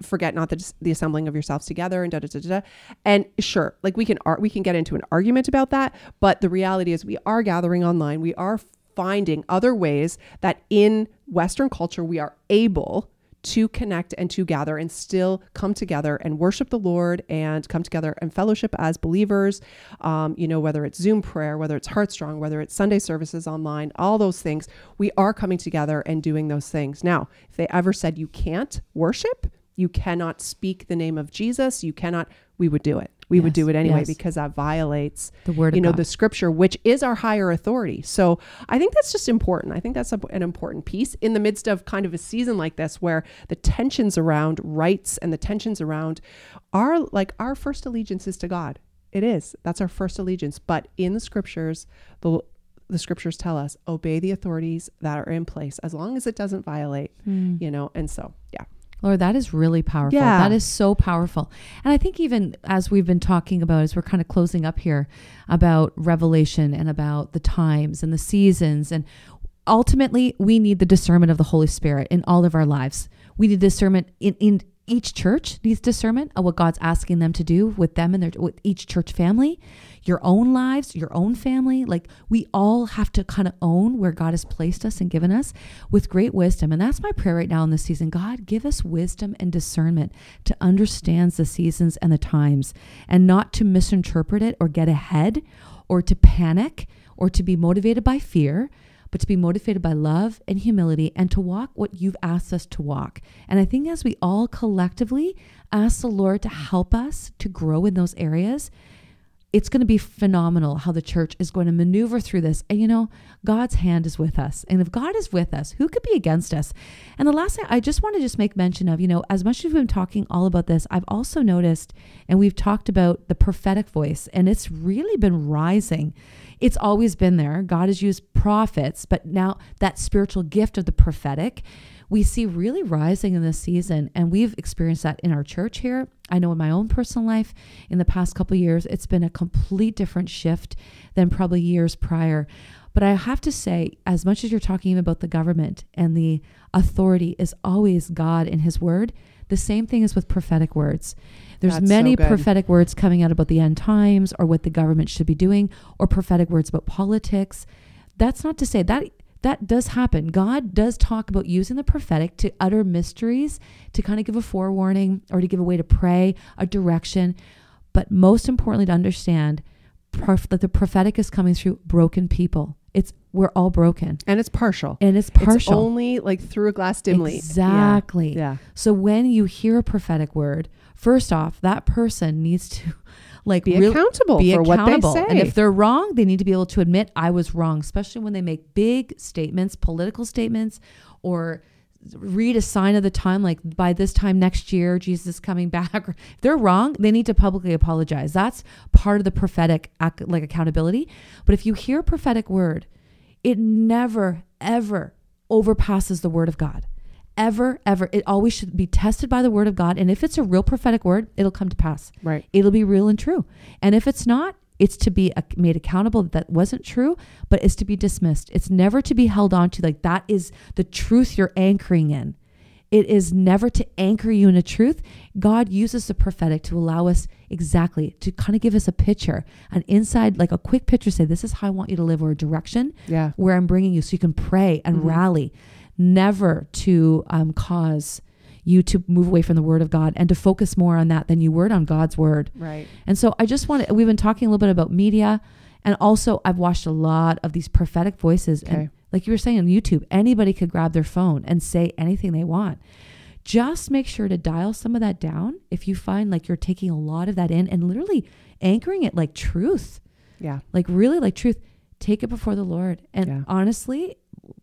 forget not the, the assembling of yourselves together and da da da da. And sure, like we can ar- we can get into an argument about that, but the reality is we are gathering online. We are finding other ways that in Western culture we are able to connect and to gather and still come together and worship the Lord and come together and fellowship as believers. Um, you know, whether it's Zoom prayer, whether it's Heartstrong, whether it's Sunday services online, all those things, we are coming together and doing those things. Now, if they ever said you can't worship, you cannot speak the name of Jesus. You cannot, we would do it. We yes, would do it anyway yes. because that violates
the word,
you know,
God.
the scripture, which is our higher authority. So I think that's just important. I think that's a, an important piece in the midst of kind of a season like this where the tensions around rights and the tensions around our, like our first allegiance is to God. It is. That's our first allegiance. But in the scriptures, the the scriptures tell us obey the authorities that are in place as long as it doesn't violate, mm. you know, and so yeah.
Lord, that is really powerful. Yeah. That is so powerful. And I think even as we've been talking about, as we're kind of closing up here about revelation and about the times and the seasons, and ultimately we need the discernment of the Holy Spirit in all of our lives. We need discernment in, in each church needs discernment of what God's asking them to do with them and their with each church family, your own lives, your own family. Like we all have to kind of own where God has placed us and given us with great wisdom. And that's my prayer right now in this season. God, give us wisdom and discernment to understand the seasons and the times and not to misinterpret it or get ahead or to panic or to be motivated by fear but to be motivated by love and humility and to walk what you've asked us to walk. And I think as we all collectively ask the Lord to help us to grow in those areas, it's going to be phenomenal how the church is going to maneuver through this. And you know, God's hand is with us. And if God is with us, who could be against us? And the last thing I just want to just make mention of, you know, as much as we've been talking all about this, I've also noticed, and we've talked about the prophetic voice, and it's really been rising. It's always been there. God has used prophets, but now that spiritual gift of the prophetic we see really rising in this season. And we've experienced that in our church here. I know in my own personal life in the past couple years it's been a complete different shift than probably years prior. But i have to say as much as you're talking about the government and the authority is always god in his word the same thing is with prophetic words there's
That's
many
so
prophetic words coming out about the end times or what the government should be doing or prophetic words about politics that's not to say that that does happen. God does talk about using the prophetic to utter mysteries, to kind of give a forewarning or to give a way to pray, a direction. But most importantly, to understand that the prophetic is coming through broken people. We're all broken,
and it's partial,
and it's partial.
It's only like through a glass dimly.
Exactly.
Yeah. yeah.
So when you hear a prophetic word, first off, that person needs to *laughs* like
be accountable
be
for
accountable.
what they say.
And if they're wrong, they need to be able to admit I was wrong, especially when they make big statements, political statements, or read a sign of the time like by this time next year jesus is coming *laughs* back if they're wrong they need to publicly apologize that's part of the prophetic like accountability but if you hear a prophetic word it never ever overpasses the word of god ever, ever. It always should be tested by the word of God. And if it's a real prophetic word, it'll come to pass.
Right.
It'll be real and true. And if it's not, it's to be made accountable that that wasn't true, but it's to be dismissed. It's never to be held on to like that is the truth you're anchoring in. It is never to anchor you in a truth. God uses the prophetic to allow us exactly to kind of give us a picture, an inside, like a quick picture, say, This is how I want you to live, or a direction
yeah.
where I'm bringing you so you can pray and mm-hmm. rally never to um, cause you to move away from the word of God and to focus more on that than you would on God's word.
Right.
And so I just want to, we've been talking a little bit about media and also I've watched a lot of these prophetic voices. Okay. And like you were saying on YouTube, anybody could grab their phone and say anything they want. Just make sure to dial some of that down if you find like you're taking a lot of that in and literally anchoring it like truth.
Yeah.
Like really like truth. Take it before the Lord. And yeah. honestly,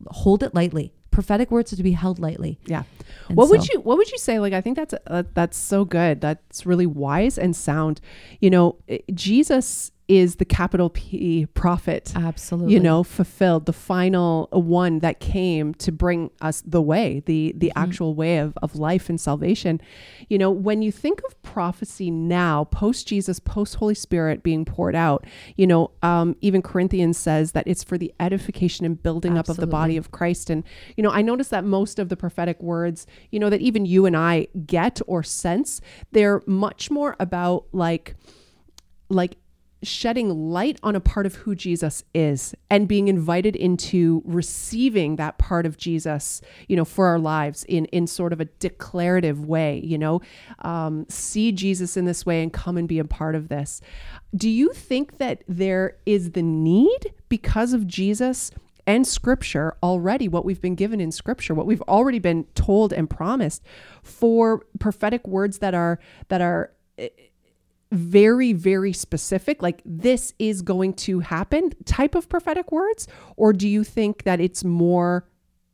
hold it lightly prophetic words are to be held lightly.
Yeah. And what so, would you what would you say like I think that's uh, that's so good. That's really wise and sound. You know, Jesus is the capital P prophet.
Absolutely.
You know, fulfilled the final one that came to bring us the way, the the mm-hmm. actual way of, of life and salvation. You know, when you think of prophecy now, post Jesus, post Holy Spirit being poured out, you know, um, even Corinthians says that it's for the edification and building Absolutely. up of the body of Christ. And, you know, I notice that most of the prophetic words, you know, that even you and I get or sense, they're much more about like like shedding light on a part of who Jesus is and being invited into receiving that part of Jesus, you know, for our lives in in sort of a declarative way, you know, um, see Jesus in this way and come and be a part of this. Do you think that there is the need because of Jesus? and scripture already what we've been given in scripture what we've already been told and promised for prophetic words that are that are eh, very, very specific, like this is going to happen type of prophetic words? Or do you think that it's more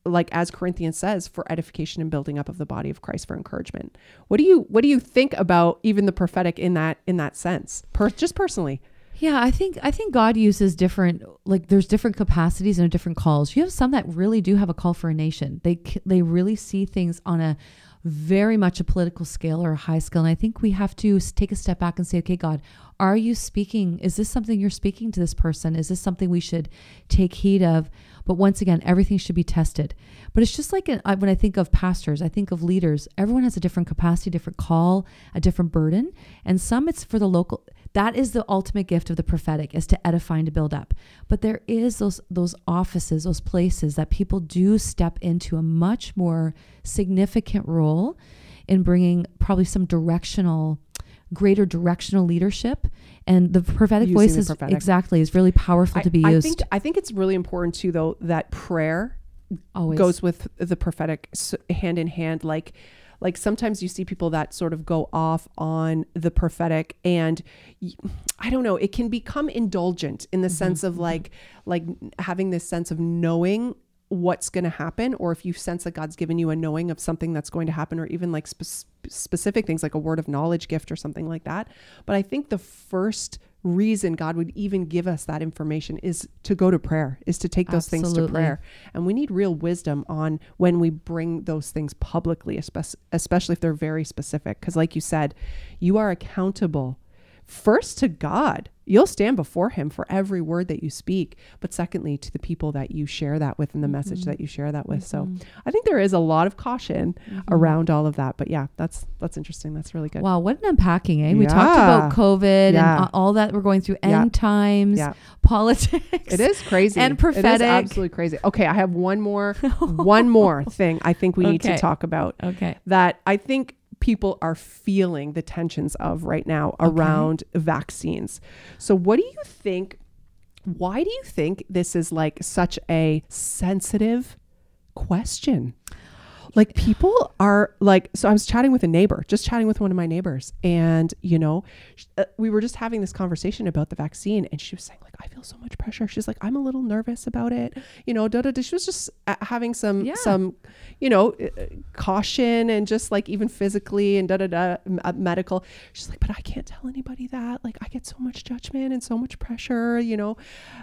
like as Corinthians says, for edification and building up of the body of Christ for encouragement? What do you what do you think about even the prophetic in that in that sense? Per, just personally.
Yeah, I think I think God uses different like there's different capacities and different calls. You have some that really do have a call for a nation. They they really see things on a very much a political scale or a high scale. And I think we have to take a step back and say, okay, God, are you speaking? Is this something you're speaking to this person? Is this something we should take heed of? But once again, everything should be tested. But it's just like uh, when I think of pastors, I think of leaders. Everyone has a different capacity, different call, a different burden. And some it's for the local that is the ultimate gift of the prophetic is to edify and to build up but there is those those offices those places that people do step into a much more significant role in bringing probably some directional greater directional leadership and the prophetic
Using
voice is
prophetic.
exactly is really powerful
I,
to be
I
used
think I think it's really important too, though, that prayer
always
goes with the prophetic hand in hand. Like, like sometimes you see people that sort of go off on the prophetic, and I don't know, it can become indulgent in the
Mm-hmm,
sense of like, like having this sense of knowing what's going to happen or if you sense that God's given you a knowing of something that's going to happen or even like spe- specific things like a word of knowledge gift or something like that. But I think the first reason God would even give us that information is to go to prayer is to take those things to prayer. And we need real wisdom on when we bring those things publicly especially especially if they're very specific. Because like you said you are accountable first to God. You'll stand before him for every word that you speak, but secondly to the people that you share that with and the message
Mm-hmm.
that you share that with. So I think there is a lot of caution around all of that. But yeah, that's that's interesting. That's really good.
Wow, what an unpacking, eh? We talked about COVID
Yeah.
and all that we're going through,
Yeah.
end times,
Yeah.
politics.
It is crazy.
And
It is
prophetic.
absolutely crazy. Okay, I have one more *laughs* one more thing I think we need to talk about.
Okay.
that I think people are feeling the tensions of right now around vaccines. So, what do you think? Why do you think this is like such a sensitive question? Like, people are like, so I was chatting with a neighbor, just chatting with one of my neighbors, and you know, sh- uh, we were just having this conversation about the vaccine, and she was saying, like, I feel so much pressure. She's like, I'm a little nervous about it, you know, da da da. She was just uh, having some,
Yeah.
some, you know, uh, caution and just like even physically and da da da medical. She's like, but I can't tell anybody that. Like, I get so much judgment and so much pressure, you know,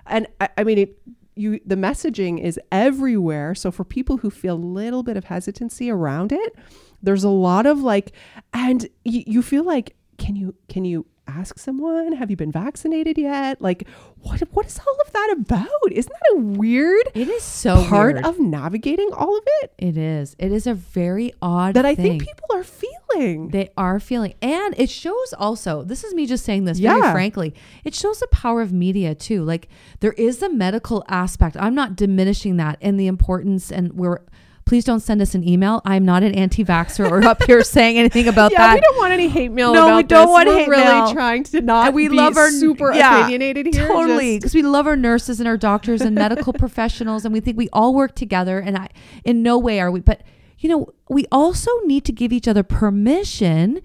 and I, I mean it. You, the messaging is everywhere. So for people who feel a little bit of hesitancy around it, there's a lot of like, and you, you feel like, can you, can you ask someone, have you been vaccinated yet? Like, what, what is all of that about? Isn't that a weird
It is so
part
weird.
of navigating all of it
it is. It is a very odd
that I
thing.
think people are feeling?
They are feeling, and it shows also. This is me just saying this
Yeah.
very frankly. It shows the power of media too. Like there is a medical aspect. I'm not diminishing that and the importance. And we're please don't send us an email. I'm not an anti-vaxxer or up here *laughs* saying anything about
yeah,
that.
we don't want any hate mail.
No, we don't
this.
want
We're
hate
really
mail.
trying to not
And we
be
love our
super
yeah,
opinionated here.
Totally, because we love our nurses and our doctors and medical *laughs* professionals, and we think we all work together. And I, in no way are we, but you know, we also need to give each other permission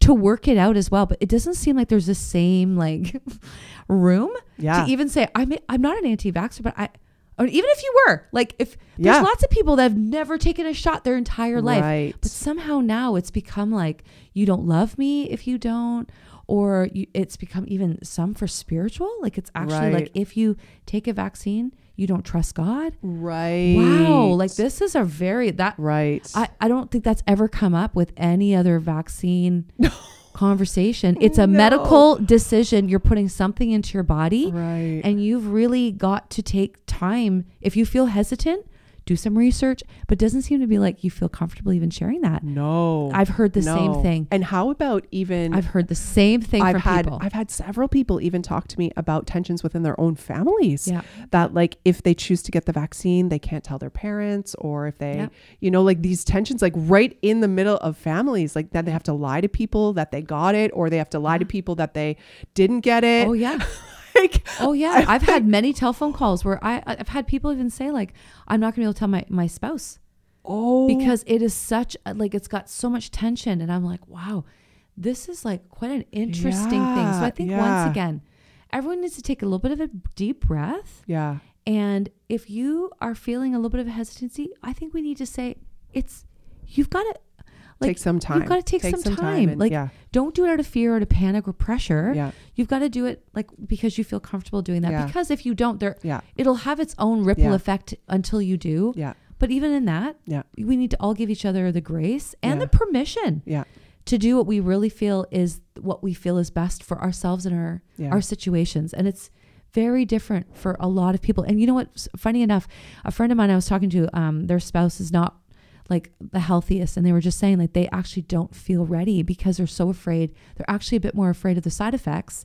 to work it out as well. But it doesn't seem like there's the same like *laughs* room
Yeah.
to even say I'm I'm not an anti-vaxxer, but I. Or even if you were, like, if there's
Yeah.
lots of people that have never taken a shot their entire life,
Right.
but somehow now it's become like you don't love me if you don't or you, it's become even some for spiritual like it's actually like if you take a vaccine you don't trust god
right.
wow like this is a very that
Right.
I, I don't think that's ever come up with any other vaccine *laughs* conversation it's a oh,
No.
medical decision you're putting something into your body
right.
and you've really got to take time if you feel hesitant do some research but it doesn't seem to be like you feel comfortable even sharing that
no.
I've heard the same thing.
And how about even
I've heard the same thing
I've
from
had
people.
I've had several people even talk to me about tensions within their own families.
Yeah.
That like if they choose to get the vaccine, they can't tell their parents or if they
Yeah.
you know like these tensions like right in the middle of families like that they have to lie to people that they got it or they have to lie to people that they didn't get it.
oh yeah. *laughs*
Like,
Oh yeah. I've had many telephone calls where I I've had people even say like I'm not going to be able to tell my my spouse
oh
because it is such a, like it's got so much tension and I'm like wow this is like quite an interesting thing. So I think
yeah.
once again everyone needs to take a little bit of a deep breath
yeah.
and if you are feeling a little bit of hesitancy, I think we need to say it's you've got to like
take some time.
You've got to take, some, time.
and-
like
yeah.
don't do it out of fear or out of panic or pressure.
Yeah.
You've got to do it like because you feel comfortable doing that.
Yeah.
Because if you don't, there
Yeah.
it'll have its own ripple
Yeah.
effect until you do.
Yeah.
But even in that,
Yeah.
we need to all give each other the grace and the permission
Yeah.
to do what we really feel is what we feel is best for ourselves and our our situations. And it's very different for a lot of people. And you know what? Funny enough, a friend of mine I was talking to, um, their spouse is not like the healthiest, and they were just saying like they actually don't feel ready because they're so afraid. They're actually a bit more afraid of the side effects.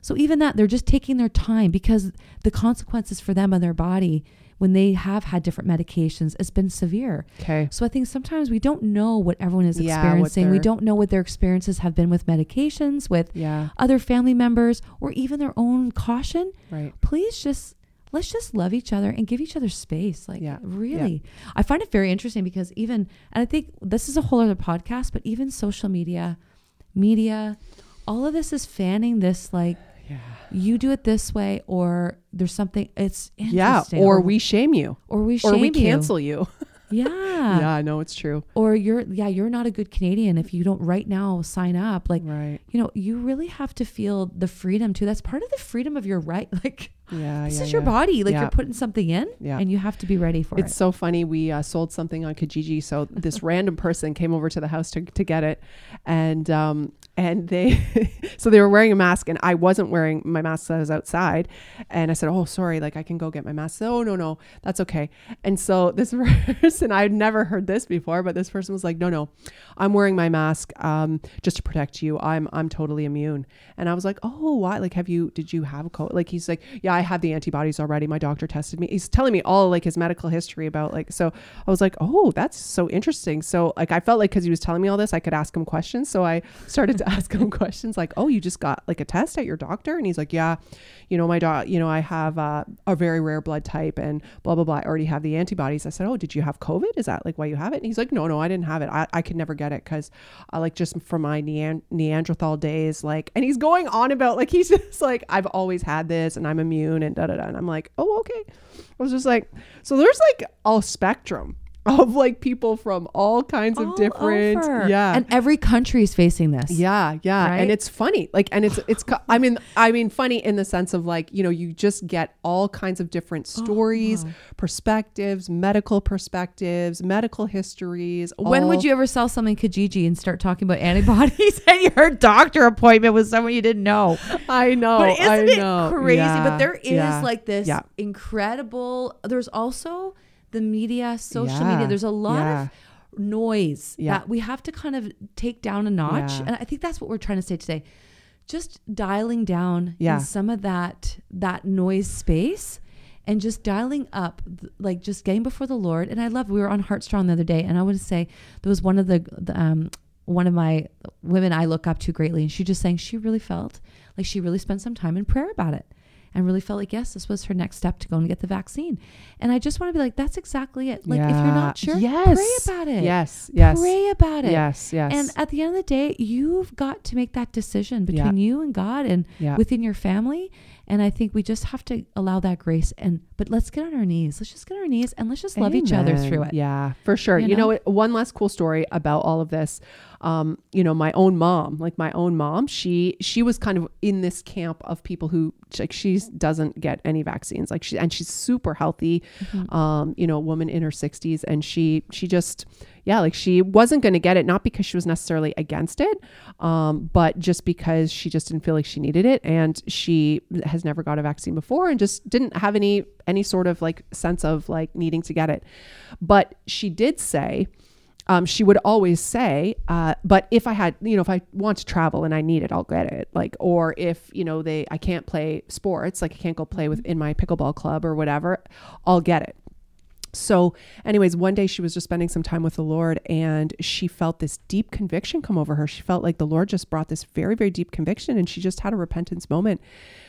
So even that, they're just taking their time because the consequences for them and their body when they have had different medications, it's been severe.
Okay.
So I think sometimes we don't know what everyone is
Yeah,
experiencing. We don't know what their experiences have been with medications, with
Yeah.
other family members, or even their own caution.
Right.
Please just let's just love each other and give each other space. Like
Yeah,
really. I find it very interesting because even and I think this is a whole other podcast, but even social media, media, all of this is fanning this like *sighs*
Yeah.
you do it this way or there's something it's
Yeah.
interesting.
Or we shame you.
or we shame
Or we
you.
cancel you. *laughs* *laughs*
Yeah.
yeah, I know it's true.
Or you're yeah, you're not a good Canadian if you don't right now sign up. Like
Right.
you know, you really have to feel the freedom too. That's part of the freedom of your right. *laughs* Like
Yeah.
this
yeah,
is your
yeah.
body. Like
Yeah.
you're putting something in
Yeah.
and you have to be ready for
It's
it.
It's so funny. We uh, sold something on Kijiji, so this *laughs* random person came over to the house to, to get it, and um, and they *laughs* so they were wearing a mask, and I wasn't wearing my mask. So I was outside, and I said, "Oh, sorry, like I can go get my mask." Oh, no, no, that's okay. And so *laughs* this person, I'd never heard this before, but this person was like, "No, no, I'm wearing my mask um, just to protect you. I'm I'm totally immune." And I was like, "Oh, why? Like, have you? Did you have a COVID?" Like he's like, "Yeah, I have the antibodies already. My doctor tested me." He's telling me all like his medical history about like. So I was like, "Oh, that's so interesting." So like I felt like because he was telling me all this, I could ask him questions. So I *laughs* started to *laughs* ask him questions like, "Oh, you just got like a test at your doctor?" And he's like, "Yeah, you know my doc, you know I have uh, a very rare blood type and blah blah blah. I already have the antibodies." I said, "Oh, did you have COVID? Is that like why you have it?" And he's like, "No, no, I didn't have it. I, I could never get it because I like just from my Nean- Neanderthal days, like." And he's going on about like he's *laughs* just like, "I've always had this and I'm immune and da da da." And I'm like, "Oh, okay." I was just like, so there's like a spectrum of like people from all kinds of different,
over.
yeah,
And every country is facing this.
yeah, yeah,
Right?
and it's funny. Like, and it's it's. I mean, I mean, funny in the sense of like you know you just get all kinds of different
Oh,
stories, perspectives, medical perspectives, medical histories.
When
all-
would you ever sell something Kijiji and start talking about antibodies *laughs* and your doctor appointment with someone you didn't know?
I know.
but isn't
I
it
know.
crazy?
Yeah,
but there is
yeah,
like this
yeah.
incredible. There's also the media, social
Yeah,
media. There's a lot
yeah.
of noise
Yeah.
that we have to kind of take down a notch.
Yeah.
And I think that's what we're trying to say today. Just dialing down
Yeah.
in some of that that noise space and just dialing up like just getting before the Lord. And I love we were on Heartstrong the other day and I would say there was one of the, the um one of my women I look up to greatly and she just saying she really felt like she really spent some time in prayer about it and really felt like yes this was her next step to go and get the vaccine. And i just want to be like that's exactly it. Like if you're not sure
yes,
pray about it.
Yes, yes,
pray about it.
Yes, yes,
and at the end of the day you've got to make that decision between you and god and
yeah.
within your family. And i think we just have to allow that grace and but let's get on our knees. Let's just get on our knees and let's just love each other through it.
Yeah, for sure.
You
You, know,
know?
one last cool story about all of this. Um, you know, my own mom, like my own mom, she she was kind of in this camp of people who like she doesn't get any vaccines. Like she and she's super healthy.
Mm-hmm.
Um, you know, a woman in her 60s and she she just yeah, like she wasn't going to get it not because she was necessarily against it, um, but just because she just didn't feel like she needed it and she has never got a vaccine before and just didn't have any any sort of like sense of like needing to get it. But she did say, um, she would always say, uh, but if I had, you know, if I want to travel and I need it, I'll get it. Like, or if, you know, they, I can't play sports, like I can't go play with in my pickleball club or whatever, I'll get it. So, anyways, one day she was just spending some time with the Lord and she felt this deep conviction come over her. She felt like the Lord just brought this very, very deep conviction and she just had a repentance moment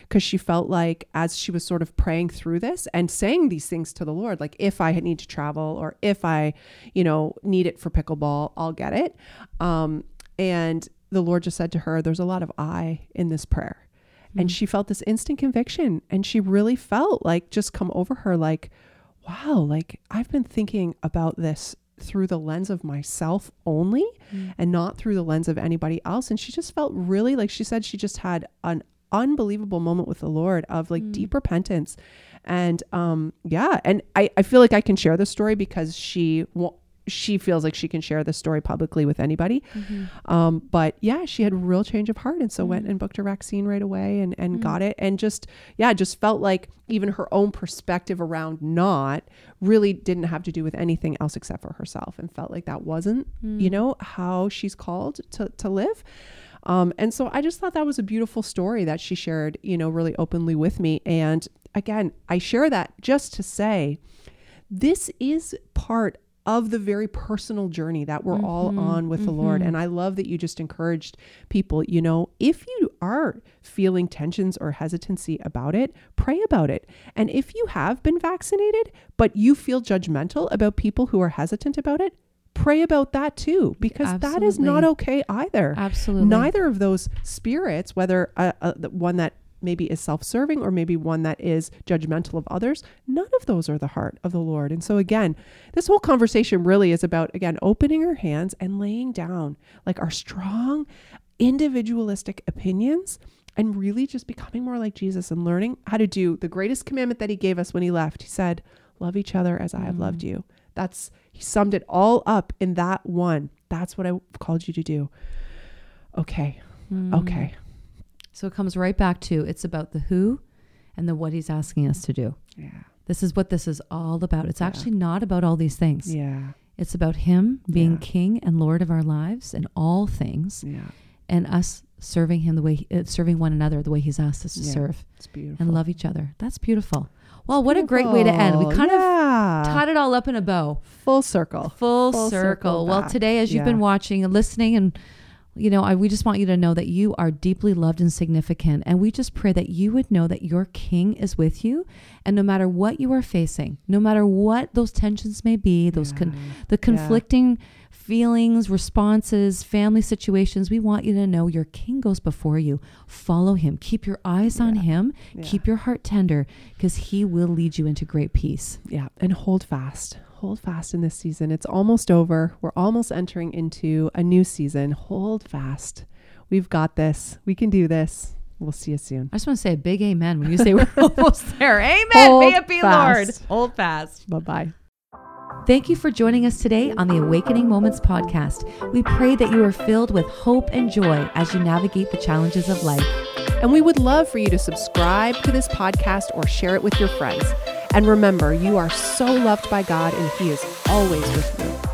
because she felt like as she was sort of praying through this and saying these things to the Lord, like if I need to travel or if I, you know, need it for pickleball, I'll get it. Um, and the Lord just said to her, There's a lot of I in this prayer. And she felt this instant conviction and she really felt like just come over her like, wow, like I've been thinking about this through the lens of myself only and not through the lens of anybody else. And she just felt really like she said she just had an unbelievable moment with the Lord of like deep repentance. And um yeah, and I, I feel like I can share this story because she she feels like she can share this story publicly with anybody. Um, but yeah, she had a real change of heart and so went and booked a vaccine right away and, and got it. And just, yeah, just felt like even her own perspective around not really didn't have to do with anything else except for herself and felt like that wasn't, you know, how she's called to, to live. Um, and so I just thought that was a beautiful story that she shared, you know, really openly with me. And again, I share that just to say this is part of the very personal journey that we're mm-hmm, all on with mm-hmm. the Lord. Mm-hmm. And I love that you just encouraged people, you know, if you are feeling tensions or hesitancy about it, pray about it. And if you have been vaccinated, but you feel judgmental about people who are hesitant about it, pray about that too because Absolutely. that is not okay either.
Absolutely.
Neither of those spirits, whether uh, uh, the one that maybe is self-serving or maybe one that is judgmental of others none of those are the heart of the lord. And so again this whole conversation really is about again opening our hands and laying down like our strong individualistic opinions and really just becoming more like jesus and learning how to do the greatest commandment that he gave us when he left. He said love each other as i have loved mm. you. That's he summed it all up in that one. That's what i've called you to do. Okay. Mm. okay
so it comes right back to it's about the who and the what he's asking us to do.
Yeah.
This is what this is all about. It's yeah. actually not about all these things.
Yeah.
It's about him being yeah. king and lord of our lives and all things.
Yeah.
And us serving him the way uh, serving one another the way he's asked us to yeah. serve.
It's beautiful.
And love each other. That's beautiful. Well, what beautiful. a great way to end. We kind yeah. of tied it all up in a bow.
Full circle.
Full, Full circle. circle well, today as you've been watching and listening and you know, I, we just want you to know that you are deeply loved and significant. And we just pray that you would know that your King is with you. And no matter what you are facing, no matter what those tensions may be, those yeah. con- the conflicting yeah. feelings, responses, family situations, we want you to know your King goes before you. Follow him. Keep your eyes yeah. on him. Keep your heart tender because he will lead you into great peace.
Yeah. And hold fast hold fast in this season. It's almost over. We're almost entering into a new season. Hold fast. We've got this. We can do this. We'll see you soon.
I just want to say a big amen when you say we're *laughs* almost there. Amen. Hold May it be, fast. Lord. Hold fast.
Bye bye.
Thank you for joining us today on the Awakening Moments podcast. We pray that you are filled with hope and joy as you navigate the challenges of life.
And we would love for you to subscribe to this podcast or share it with your friends. And remember, you are so loved by God and He is always with you.